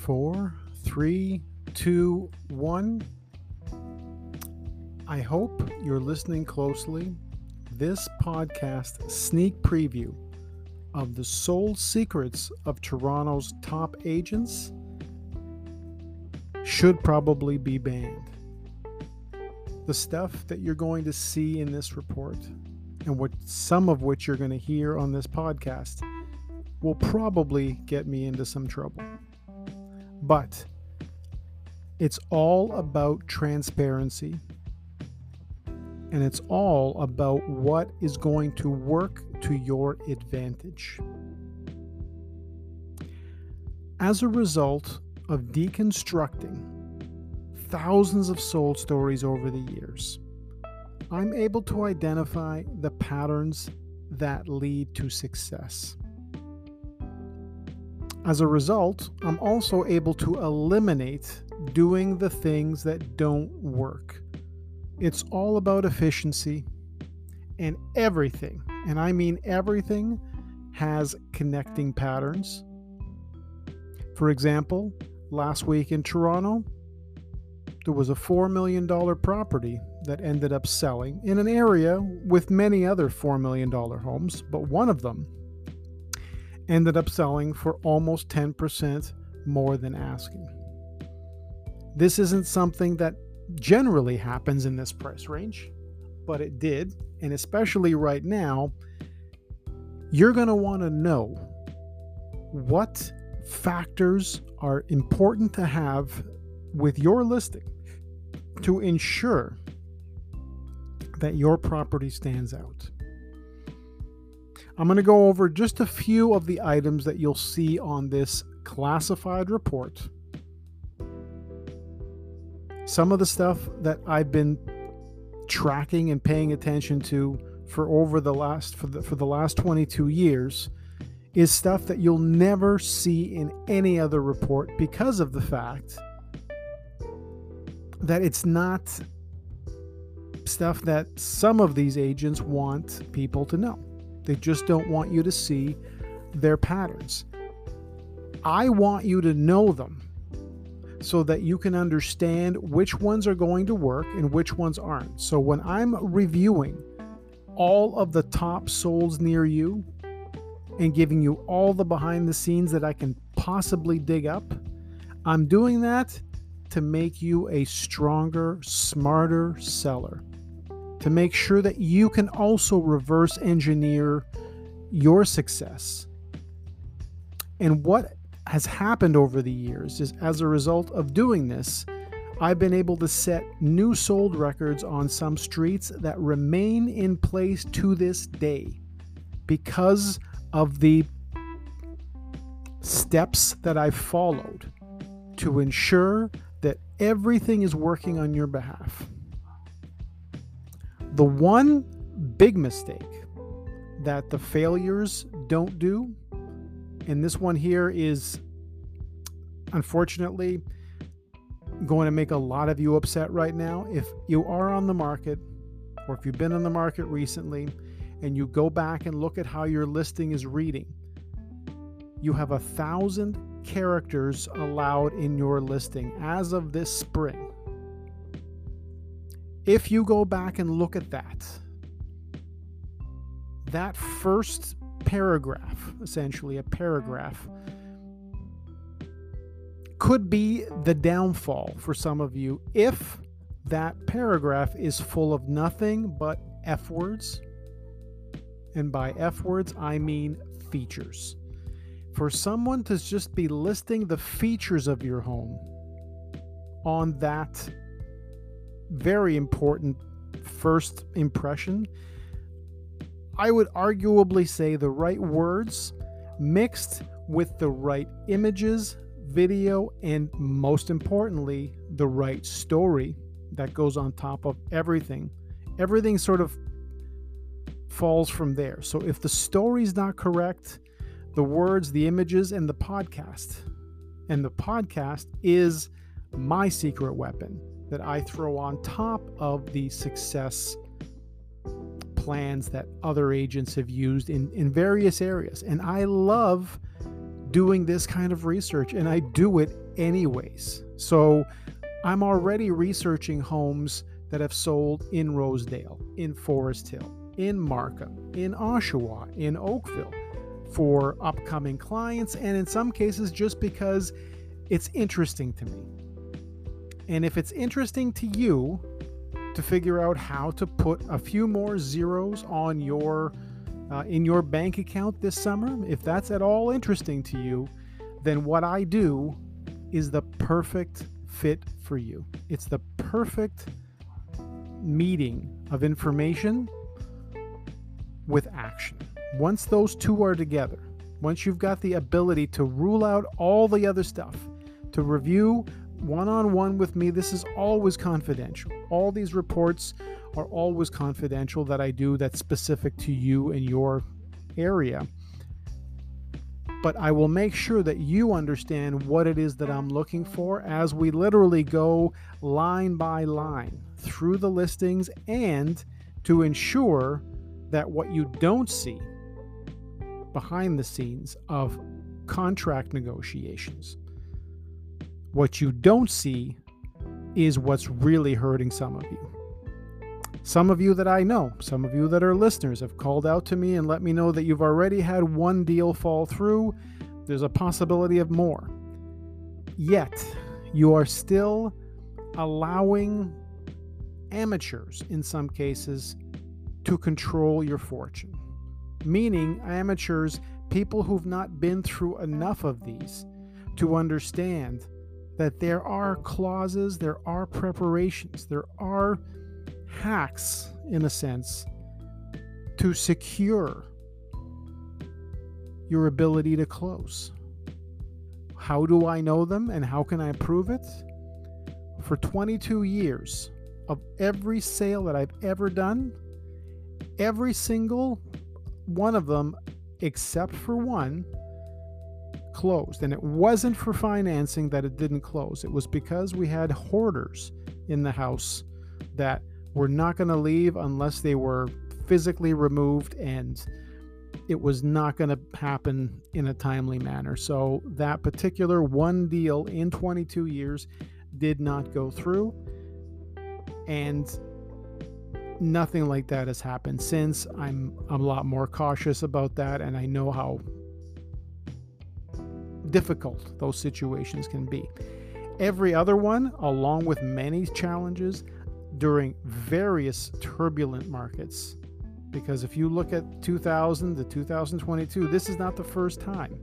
four, three, two, one. I hope you're listening closely. This podcast sneak preview of the sold secrets of Toronto's top agents should probably be banned. The stuff that you're going to see in this report, and what some of which you're going to hear on this podcast, will probably get me into some trouble. But it's all about transparency. And it's all about what is going to work to your advantage. As a result of deconstructing thousands of soul stories over the years, I'm able to identify the patterns that lead to success. As a result, I'm also able to eliminate doing the things that don't work. It's all about efficiency, and everything, and I mean everything, has connecting patterns. For example, last week in Toronto, there was a $4 million property that ended up selling in an area with many other $4 million homes, but one of them ended up selling for almost 10% more than asking. This isn't something that generally happens in this price range, but it did. And especially right now, you're going to want to know what factors are important to have with your listing to ensure that your property stands out. I'm going to go over just a few of the items that you'll see on this classified report. Some of the stuff that I've been tracking and paying attention to for over the last for the, for the last 22 years is stuff that you'll never see in any other report because of the fact that it's not stuff that some of these agents want people to know. They just don't want you to see their patterns. I want you to know them so that you can understand which ones are going to work and which ones aren't. So when I'm reviewing all of the top souls near you and giving you all the behind the scenes that I can possibly dig up, I'm doing that to make you a stronger, smarter seller. To make sure that you can also reverse engineer your success. And what has happened over the years is as a result of doing this, I've been able to set new sold records on some streets that remain in place to this day because of the steps that I've followed to ensure that everything is working on your behalf. The one big mistake that the failures don't do and this one here is unfortunately going to make a lot of you upset right now. If you are on the market or if you've been on the market recently and you go back and look at how your listing is reading, you have a thousand characters allowed in your listing as of this spring. If you go back and look at that, that first paragraph, essentially a paragraph, could be the downfall for some of you if that paragraph is full of nothing but F words. And by F words, I mean features. For someone to just be listing the features of your home on that very important first impression I would arguably say the right words mixed with the right images, video, and most importantly, the right story that goes on top of everything. Everything sort of falls from there. So if the story's not correct, the words, the images, and the podcast, and the podcast is my secret weapon that I throw on top of the success plans that other agents have used in, in various areas. And I love doing this kind of research, and I do it anyways. So I'm already researching homes that have sold in Rosedale, in Forest Hill, in Markham, in Oshawa, in Oakville for upcoming clients, and in some cases, just because it's interesting to me. And if it's interesting to you to figure out how to put a few more zeros on your uh, in your bank account this summer, if that's at all interesting to you, then what I do is the perfect fit for you. It's the perfect meeting of information with action. Once those two are together, once you've got the ability to rule out all the other stuff, to review one on one with me, this is always confidential. All these reports are always confidential that I do that's specific to you and your area. But I will make sure that you understand what it is that I'm looking for as we literally go line by line through the listings and to ensure that what you don't see behind the scenes of contract negotiations, what you don't see is what's really hurting some of you. Some of you that I know, some of you that are listeners, have called out to me and let me know that you've already had one deal fall through. There's a possibility of more. Yet, you are still allowing amateurs, in some cases, to control your fortune. Meaning, amateurs, people who've not been through enough of these to understand that there are clauses, there are preparations, there are hacks, in a sense, to secure your ability to close. How do I know them and how can I prove it? For 22 years, of every sale that I've ever done, every single one of them, except for one, closed. And it wasn't for financing that it didn't close, it was because we had hoarders in the house that were not going to leave unless they were physically removed and it was not going to happen in a timely manner. So that particular one deal in 22 years did not go through and nothing like that has happened since. I'm, I'm a lot more cautious about that, and I know how difficult those situations can be. Every other one, along with many challenges during various turbulent markets, because if you look at 2000 to 2022, this is not the first time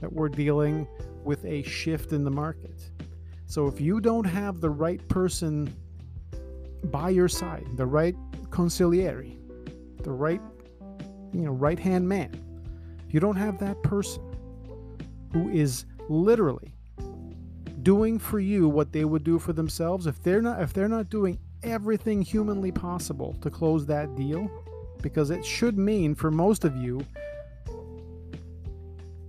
that we're dealing with a shift in the market. So if you don't have the right person by your side, the right consigliere, the right, you know, right hand man. If you don't have that person who is literally doing for you what they would do for themselves, if they're not if they're not doing everything humanly possible to close that deal, because it should mean for most of you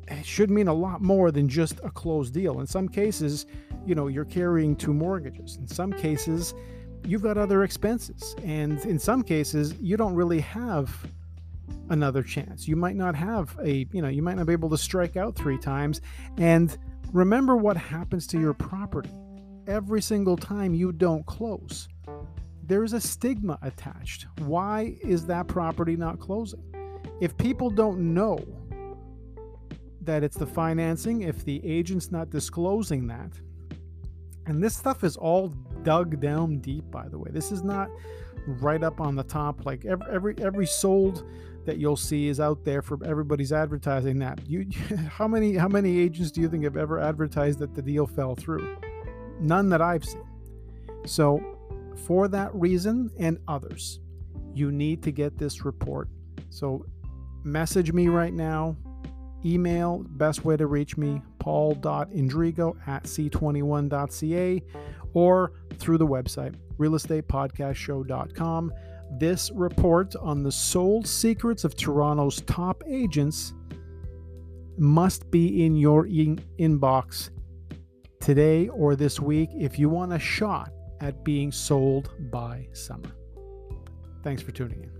it should mean a lot more than just a closed deal. In some cases, you know, you're carrying two mortgages. In some cases, you've got other expenses. And in some cases, you don't really have another chance. You might not have a, you know, you might not be able to strike out three times. And remember what happens to your property every single time you don't close. There's a stigma attached. Why is that property not closing? If people don't know that it's the financing, if the agent's not disclosing that, and this stuff is all dug down deep, by the way. This is not right up on the top. Like every every, every sold that you'll see is out there for everybody's advertising that. You how many how many agents do you think have ever advertised that the deal fell through? None that I've seen. So for that reason and others, you need to get this report. So message me right now email, best way to reach me, paul.indrigo at c21.ca or through the website, realestatepodcastshow.com. This report on the sold secrets of Toronto's top agents must be in your in- inbox today or this week if you want a shot at being sold by summer. Thanks for tuning in.